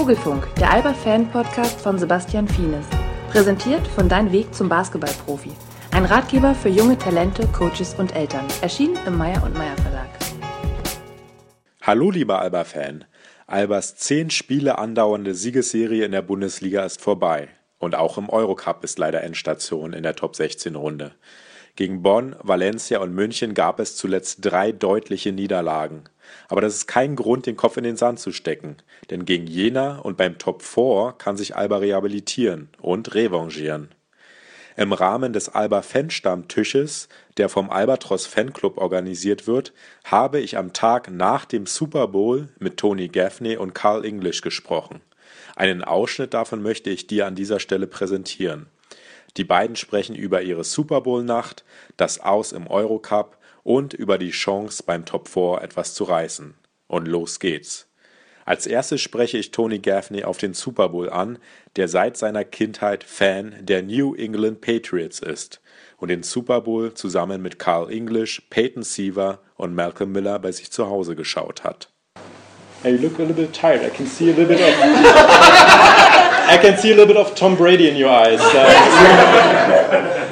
Vogelfunk, der Alba-Fan-Podcast von Sebastian Fienes. Präsentiert von Dein Weg zum Basketballprofi. Ein Ratgeber für junge Talente, Coaches und Eltern. Erschienen im Meyer und Meyer Verlag. Hallo, lieber Alba-Fan. Albas zehn Spiele andauernde Siegesserie in der Bundesliga ist vorbei. Und auch im Eurocup ist leider Endstation in der Top 16 Runde. Gegen Bonn, Valencia und München gab es zuletzt drei deutliche Niederlagen. Aber das ist kein Grund, den Kopf in den Sand zu stecken, denn gegen Jena und beim Top 4 kann sich Alba rehabilitieren und revanchieren. Im Rahmen des Alba Fanstammtisches, der vom Albatros Fanclub organisiert wird, habe ich am Tag nach dem Super Bowl mit Tony Gaffney und Carl English gesprochen. Einen Ausschnitt davon möchte ich dir an dieser Stelle präsentieren. Die beiden sprechen über ihre Super Bowl Nacht, das Aus im Eurocup und über die Chance beim Top 4 etwas zu reißen. Und los geht's. Als erstes spreche ich Tony Gaffney auf den Super Bowl an, der seit seiner Kindheit Fan der New England Patriots ist und den Super Bowl zusammen mit Carl English, Peyton Seaver und Malcolm Miller bei sich zu Hause geschaut hat. Hey, you look a little bit tired. I can see a little bit of I can see a little bit of Tom Brady in your eyes.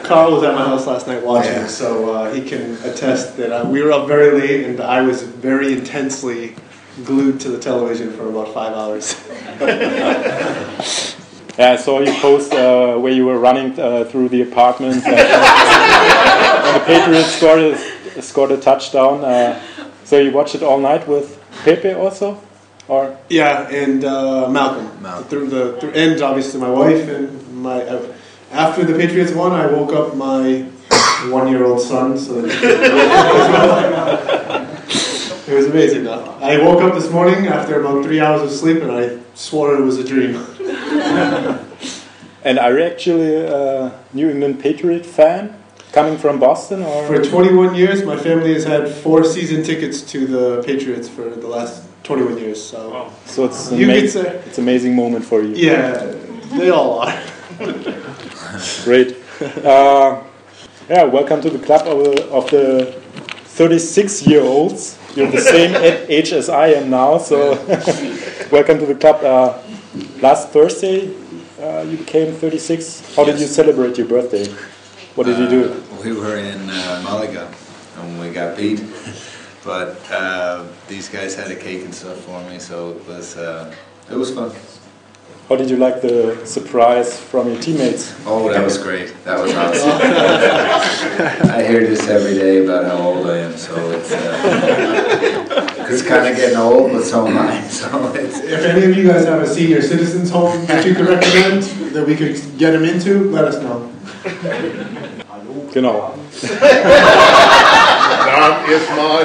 Uh, Carl was at my house last night watching, yeah. so uh, he can attest that uh, we were up very late and I was very intensely glued to the television for about five hours. yeah, I saw you post uh, where you were running uh, through the apartment and, the Patriots scored a, scored a touchdown. Uh, so you watched it all night with Pepe also? Or yeah, and uh, Malcolm. Malcolm. Through the through, and obviously my wife and my. After the Patriots won, I woke up my one-year-old son. So it was amazing. Though. I woke up this morning after about three hours of sleep, and I swore it was a dream. and are you actually a New England Patriot fan? Coming from Boston, or for 21 years, my family has had four season tickets to the Patriots for the last 21 years. So, wow. so it's you ama- say, it's amazing moment for you. Yeah, they all are. Great. Uh, yeah, welcome to the club of the, of the 36 year olds. You're the same age as I am now, so welcome to the club. Uh, last Thursday, uh, you became 36. How yes. did you celebrate your birthday? What did you do? Uh, we were in uh, Malaga and we got beat but uh, these guys had a cake and stuff for me, so it was uh, it was fun. How did you like the surprise from your teammates? Oh, that was great. That was awesome. I hear this every day about how old I am, so it's uh, it's kind of getting old, but so am I. So it's, if any of you guys have a senior citizens home that you could recommend that we could get them into, let us know. Genau.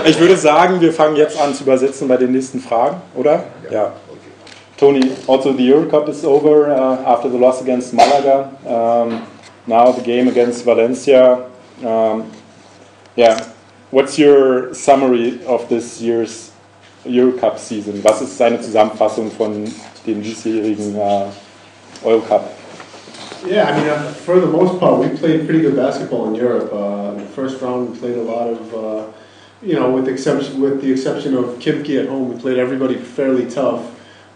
Ich würde sagen, wir fangen jetzt an zu übersetzen bei den nächsten Fragen, oder? Ja. Tony, also the Euro Cup is over uh, after the loss against Malaga. Um, now the game against Valencia. Um, yeah, what's your summary of this year's Euro Cup season? Was ist seine Zusammenfassung von dem diesjährigen uh, Euro Cup? Yeah, I mean, uh, for the most part, we played pretty good basketball in Europe. Uh, in the first round, we played a lot of, uh, you know, with the exception with the exception of Khimki at home, we played everybody fairly tough.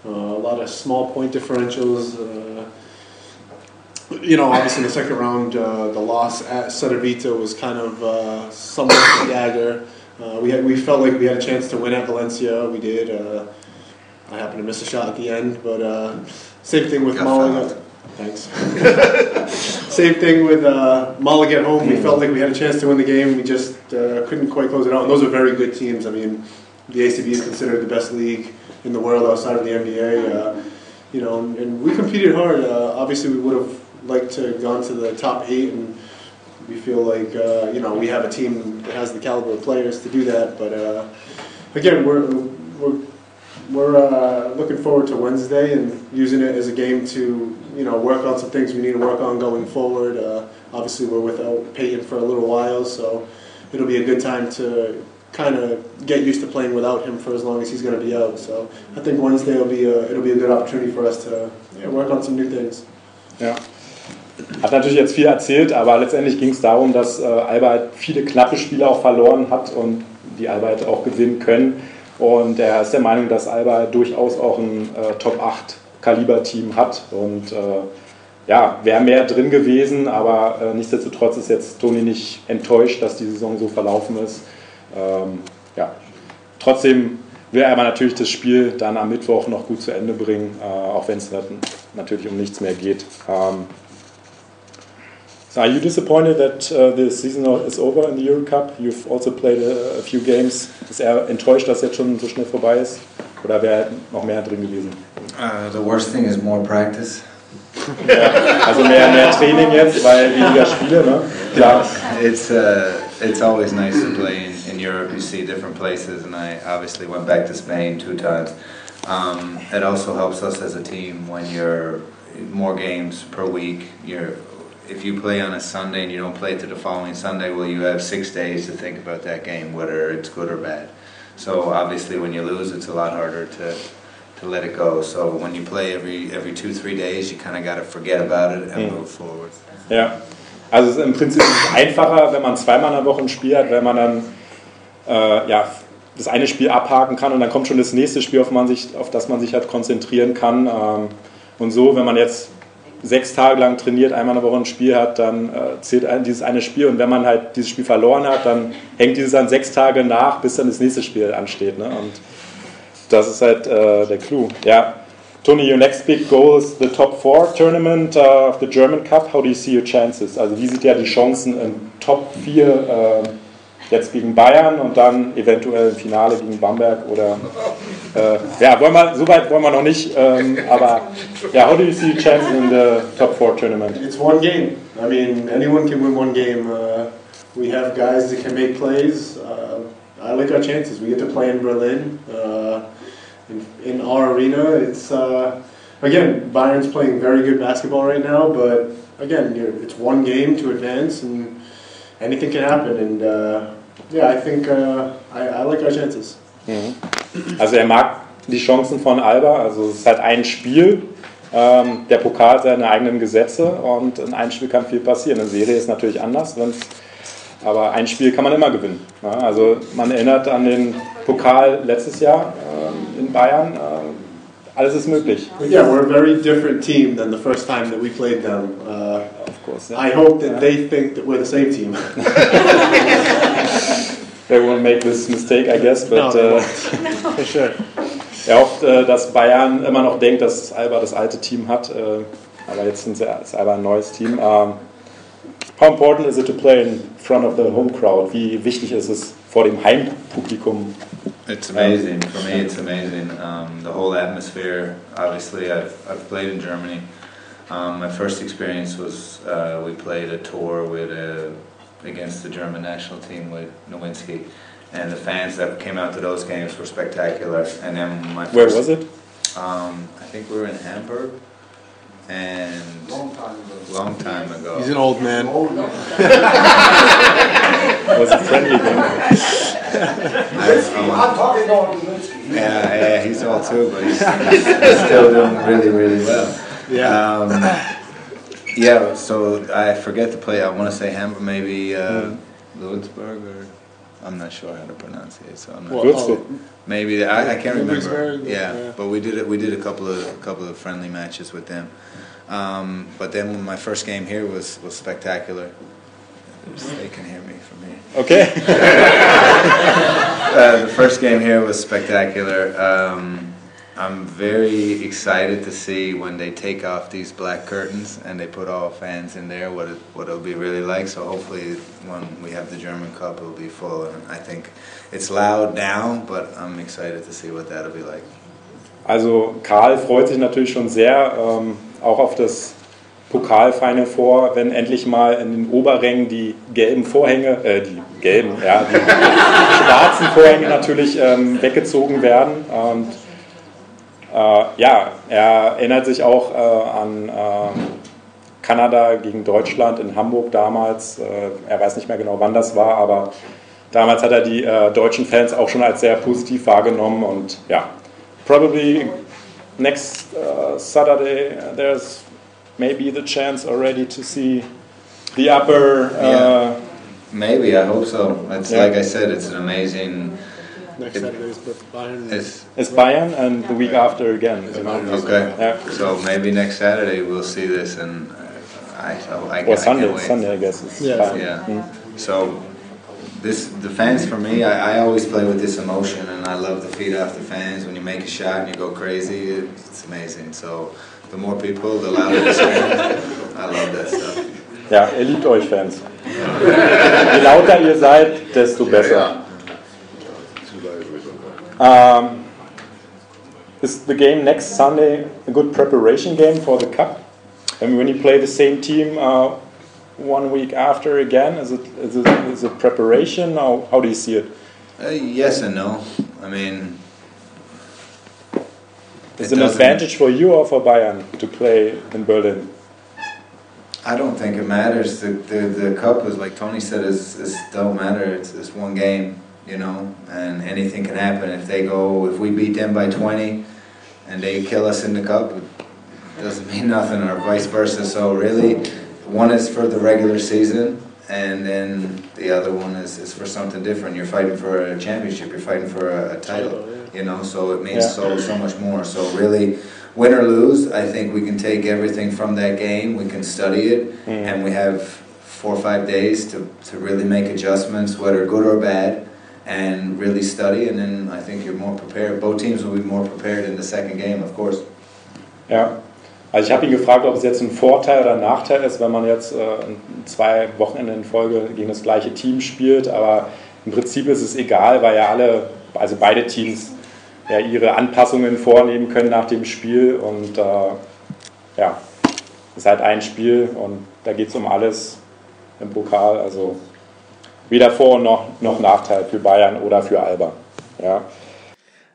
Uh, a lot of small point differentials. Uh, you know, obviously in the second round, uh, the loss at Cedevita was kind of somewhat of a dagger. we had we felt like we had a chance to win at Valencia. We did. I happened to miss a shot at the end, but same thing with Malaga. Thanks. Same thing with uh, at home. We felt like we had a chance to win the game. We just uh, couldn't quite close it out. And those are very good teams. I mean, the ACB is considered the best league in the world outside of the NBA. Uh, you know, and we competed hard. Uh, obviously, we would have liked to have gone to the top eight, and we feel like uh, you know we have a team that has the caliber of players to do that. But uh, again, we're we're we're uh, looking forward to Wednesday and using it as a game to you know work on some things we need to work on going forward. Uh, obviously, we're without Peyton for a little while, so it'll be a good time to kind of get used to playing without him for as long as he's going to be out. So I think Wednesday will be a, it'll be a good opportunity for us to yeah, work on some new things. Ja. Hat natürlich jetzt viel erzählt, aber letztendlich ging es darum, dass äh, Alba halt viele knappe Spiele auch verloren hat und die Alba halt auch gewinnen können. Und er ist der Meinung, dass Alba durchaus auch ein äh, Top 8 Top-Kaliber-Team hat. Und äh, ja, wäre mehr drin gewesen, aber äh, nichtsdestotrotz ist jetzt Toni nicht enttäuscht, dass die Saison so verlaufen ist. Ähm, ja, trotzdem will er aber natürlich das Spiel dann am Mittwoch noch gut zu Ende bringen, äh, auch wenn es natürlich um nichts mehr geht. Um, so are you disappointed that uh, the season is over in the Euro Cup? You've also played a, a, few games. Ist er enttäuscht, dass jetzt schon so schnell vorbei ist? Oder wäre noch mehr drin gewesen? Uh, the worst thing is more practice. ja, also mehr, mehr Training jetzt, weil weniger Spiele, ne? Klar. It's, uh, it's always nice to play in in Europe, you see different places, and I obviously went back to Spain two times. Um, it also helps us as a team when you're more games per week. You're if you play on a Sunday and you don't play to the following Sunday, well, you have six days to think about that game, whether it's good or bad. So obviously, when you lose, it's a lot harder to to let it go. So when you play every every two three days, you kind of got to forget about it and mm. move forward. Ja, also im Prinzip ist es einfacher, wenn man zweimal in der Woche ein Spiel hat, wenn man dann äh, ja, das eine Spiel abhaken kann und dann kommt schon das nächste Spiel, auf, man sich, auf das man sich halt konzentrieren kann. Ähm, und so, wenn man jetzt sechs Tage lang trainiert, einmal in der Woche ein Spiel hat, dann äh, zählt dieses eine Spiel und wenn man halt dieses Spiel verloren hat, dann hängt dieses dann sechs Tage nach, bis dann das nächste Spiel ansteht. Ne? Und das ist halt äh, der Clou. Ja. Tony, your next big goal is the top four tournament uh, of the German Cup. How do you see your chances? Also wie sieht ja die Chancen im Top 4 äh, jetzt gegen Bayern und dann eventuell im Finale gegen Bamberg oder äh, ja, wollen wir, so weit wollen wir noch nicht, ähm, aber how do you see in the top four tournament? It's one game. I mean, anyone can win one game. Uh, we have guys that can make plays. Uh, I like our chances. We get to play in Berlin, uh, in, in, our arena. It's uh, again, Bayern's playing very good basketball right now, but again, it's one game to advance and anything can happen. And uh, yeah, I think uh, I, I like our chances. Mhm. Also er mag die Chancen von Alba. Also es ist halt ein Spiel. Ähm, der Pokal hat seine eigenen Gesetze und in einem Spiel kann viel passieren. Eine Serie ist natürlich anders, aber ein Spiel kann man immer gewinnen. Ja, also man erinnert an den Pokal letztes Jahr ähm, in Bayern. Äh, alles ist möglich. Yeah, we're a very different team than the first time that we played them. Uh, of course. Yeah. I hope that yeah. they think that we're the same team. they won't make this mistake, I guess, but no, uh, for sure. Er hofft, äh, dass Bayern immer noch denkt, dass Alba das alte Team hat, äh, aber jetzt sind sie, ist Alba ein neues Team. Um, how important is it to play in front of the home crowd? Wie wichtig ist es, vor dem Heimpublikum It's amazing. For me, it's amazing. Um, the whole atmosphere. Obviously, I've, I've played in Germany. Um, my first experience was uh, we played a tour with uh, against the German national team with Nowitzki, and the fans that came out to those games were spectacular. And then my where was it? Um, I think we were in Hamburg. And long time ago. Long time ago. He's an old man. Old man. was a friendly game. I'm talking about Lewinsky. Yeah, yeah, he's old too, but he's, he's still doing really, really well. Yeah. Um, yeah, so I forget to play. I want to say Hamburg, maybe uh, Lewisburg, or I'm not sure how to pronounce it. So I'm not well, maybe I, I can't remember. Yeah, yeah, but we did it. We did a couple of a couple of friendly matches with them. Um, but then my first game here was was spectacular. They can hear me from here. Okay. uh, the first game here was spectacular. Um, I'm very excited to see when they take off these black curtains and they put all fans in there, what, it, what it'll be really like. So hopefully when we have the German Cup, it'll be full. And I think it's loud now, but I'm excited to see what that'll be like. Also Karl freut sich natürlich schon sehr, ähm, auch auf das Pokalfinal vor, wenn endlich mal in den Oberrängen die gelben Vorhänge, äh, die gelben, ja, die schwarzen Vorhänge natürlich ähm, weggezogen werden. Und ja, er erinnert sich auch äh, an äh, Kanada gegen Deutschland in Hamburg damals. Äh, er weiß nicht mehr genau, wann das war, aber damals hat er die äh, deutschen Fans auch schon als sehr positiv wahrgenommen und ja, probably next Saturday there's maybe the chance already to see the upper. Uh, yeah. Maybe I hope so. It's yeah. like I said, it's an amazing Next It- Saturday is Bayern. It's, It's Bayern and the week after again. you know. okay. Yeah. So maybe next Saturday we'll see this, and uh, I, so I, I Or can't Sunday, wait. Sunday, I guess. It's Yeah. Bayern. Yeah. So this the fans for me. I, I always play with this emotion, and I love to feed off the fans. When you make a shot and you go crazy, it's amazing. So the more people, the louder the scream. I love that stuff. Ja, er liebt euch Fans. Je lauter ihr seid, desto besser. Um, is the game next Sunday a good preparation game for the cup? I mean, when you play the same team uh, one week after again, is it is it, is it preparation or how do you see it? Uh, yes and no. I mean, Is It an advantage for you or for Bayern to play in Berlin? I don't think it matters. The, the, the cup is like Tony said, is, is don't matter. It's, it's one game, you know, and anything can happen. If they go, if we beat them by 20 and they kill us in the cup, it doesn't mean nothing, or vice versa. So really, one is for the regular season, and then the other one is, is for something different. You're fighting for a championship. You're fighting for a, a title, you know. So it means Yeah. so so much more. So really, win or lose, I think we can take everything from that game. We can study it, Mm. and we have four or five days to, to really make adjustments, whether good or bad, and really study. And then I think you're more prepared. Both teams will be more prepared in the second game, of course. Ja. Also ich habe ihn gefragt, ob es jetzt ein Vorteil oder ein Nachteil ist, wenn man jetzt äh, zwei Wochenende in Folge gegen das gleiche Team spielt. Aber im Prinzip ist es egal, weil ja alle, also beide Teams ja ihre Anpassungen vornehmen können nach dem Spiel. Und äh, ja, es ist halt ein Spiel und da geht es um alles im Pokal. Also weder Vor- noch, noch Nachteil für Bayern oder für Alba. Ja.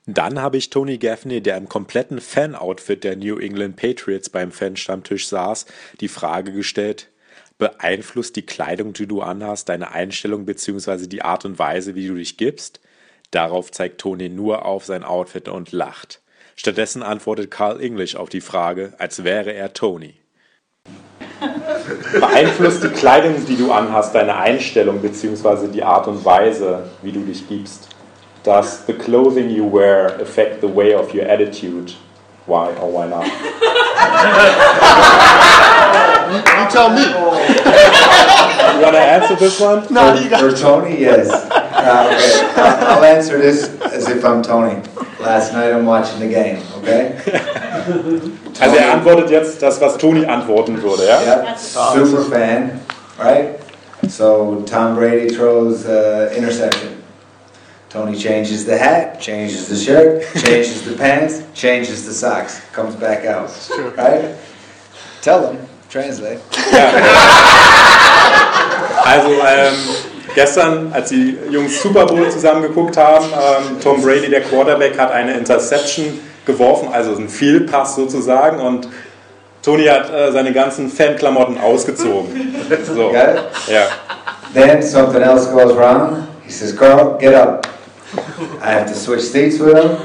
Dann habe ich Tony Gaffney, der im kompletten Fan-Outfit der New England Patriots beim Fanstammtisch saß, die Frage gestellt, beeinflusst die Kleidung, die du anhast, deine Einstellung bzw. die Art und Weise, wie du dich gibst? Darauf zeigt Tony nur auf sein Outfit und lacht. Stattdessen antwortet Carl English auf die Frage, als wäre er Tony. Beeinflusst die Kleidung, die du anhast, deine Einstellung bzw. die Art und Weise, wie du dich gibst? Does the clothing you wear affect the way of your attitude? Why or why not? You tell me. You want to answer this one? No, for, you got. for Tony, yes. Uh, okay, I'll, I'll answer this as if I'm Tony. Last night I'm watching the game, okay? Also er antwortet jetzt das, was Tony antworten würde, ja? Yep, super fan, right? So Tom Brady throws uh, interception. Tony changes the hat, changes the shirt, changes the pants, changes the socks, comes back out, right? Tell him, translate. Also ähm, gestern, als die Jungs Super Bowl zusammen geguckt haben, ähm, Tom Brady, der Quarterback, hat eine Interception geworfen, also ein Fehlpass sozusagen und Tony hat äh, seine ganzen Fanklamotten ausgezogen. So, Got it? ja. Then something else goes wrong. He says, Carl, get up. I have to switch seats with him.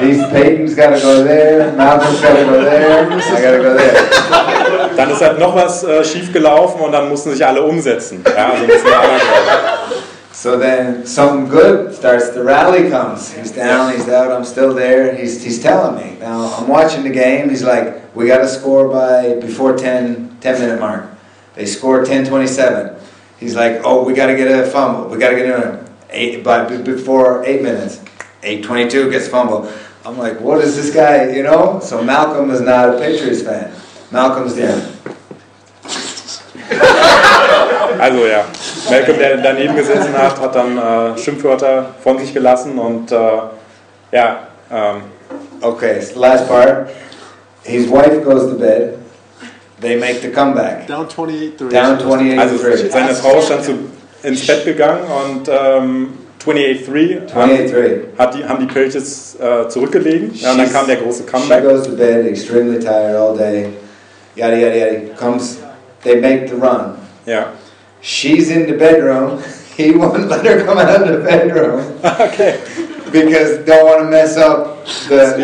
He's Peyton's got to go there. Malcolm's got to go there. I got to go there. Dann ist halt noch was äh, schief gelaufen und dann mussten sich alle umsetzen. Ja, also So then something good starts. The rally comes. He's down. He's out. I'm still there. He's, he's telling me. Now I'm watching the game. He's like, we got to score by before 10, 10 minute mark. They score 10:27. He's like, oh, we got to get a fumble. We got to get a eight by before eight minutes. 8:22 gets fumble. I'm like, what is this guy? You know? So Malcolm is not a Patriots fan. Malcolm's there. Ja, Malcolm, der daneben gesessen hat, hat dann äh, Schimpfwörter von sich gelassen und äh, ja, ähm, Okay, so last part. His wife goes to bed. They make the comeback. Down 28 3. Down 28 also three. seine Frau ist dann zu, ins Bett gegangen und ähm, 28-3 haben, 28-3. die, haben die Patriots äh, zurückgelegen ja, und dann kam der große She Comeback. goes to bed extremely tired all day. Yada yada yada. Comes, they make the run. Ja. She's in the bedroom. He won't let her come out of the bedroom Okay. because don't want to mess up the.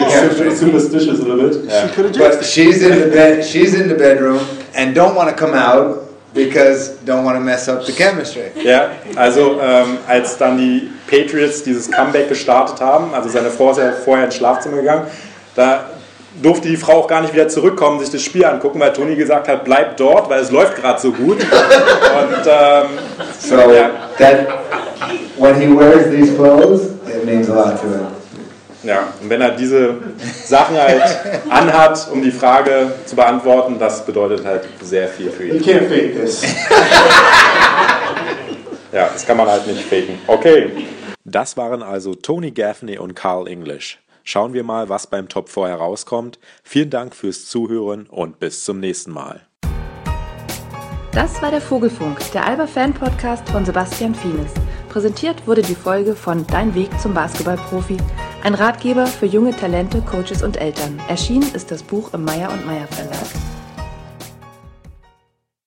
It's superstitious a little bit. She could have But she's in the bed. She's in the bedroom and don't want to come out because don't want to mess up the chemistry. Ja, also ähm, als dann die Patriots dieses Comeback gestartet haben, also seine Frau ist ja vorher ins Schlafzimmer gegangen, da durfte die Frau auch gar nicht wieder zurückkommen, sich das Spiel angucken, weil Toni gesagt hat, bleib dort, weil es läuft gerade so gut. Und ähm, So ja, that when he wears these clothes, it means a lot to him. ja, und wenn er diese Sachen halt anhat, um die Frage zu beantworten, das bedeutet halt sehr viel für You ihn. can't fake this. Ja, das kann man halt nicht faken. Okay. Das waren also Tony Gaffney und Carl English. Schauen wir mal, was beim Top 4 herauskommt. Vielen Dank fürs Zuhören und bis zum nächsten Mal. Das war der Vogelfunk, der Alba Fan Podcast von Sebastian Fienes. Präsentiert wurde die Folge von Dein Weg zum Basketballprofi, ein Ratgeber für junge Talente, Coaches und Eltern. Erschienen ist das Buch im Meyer und Meyer Verlag.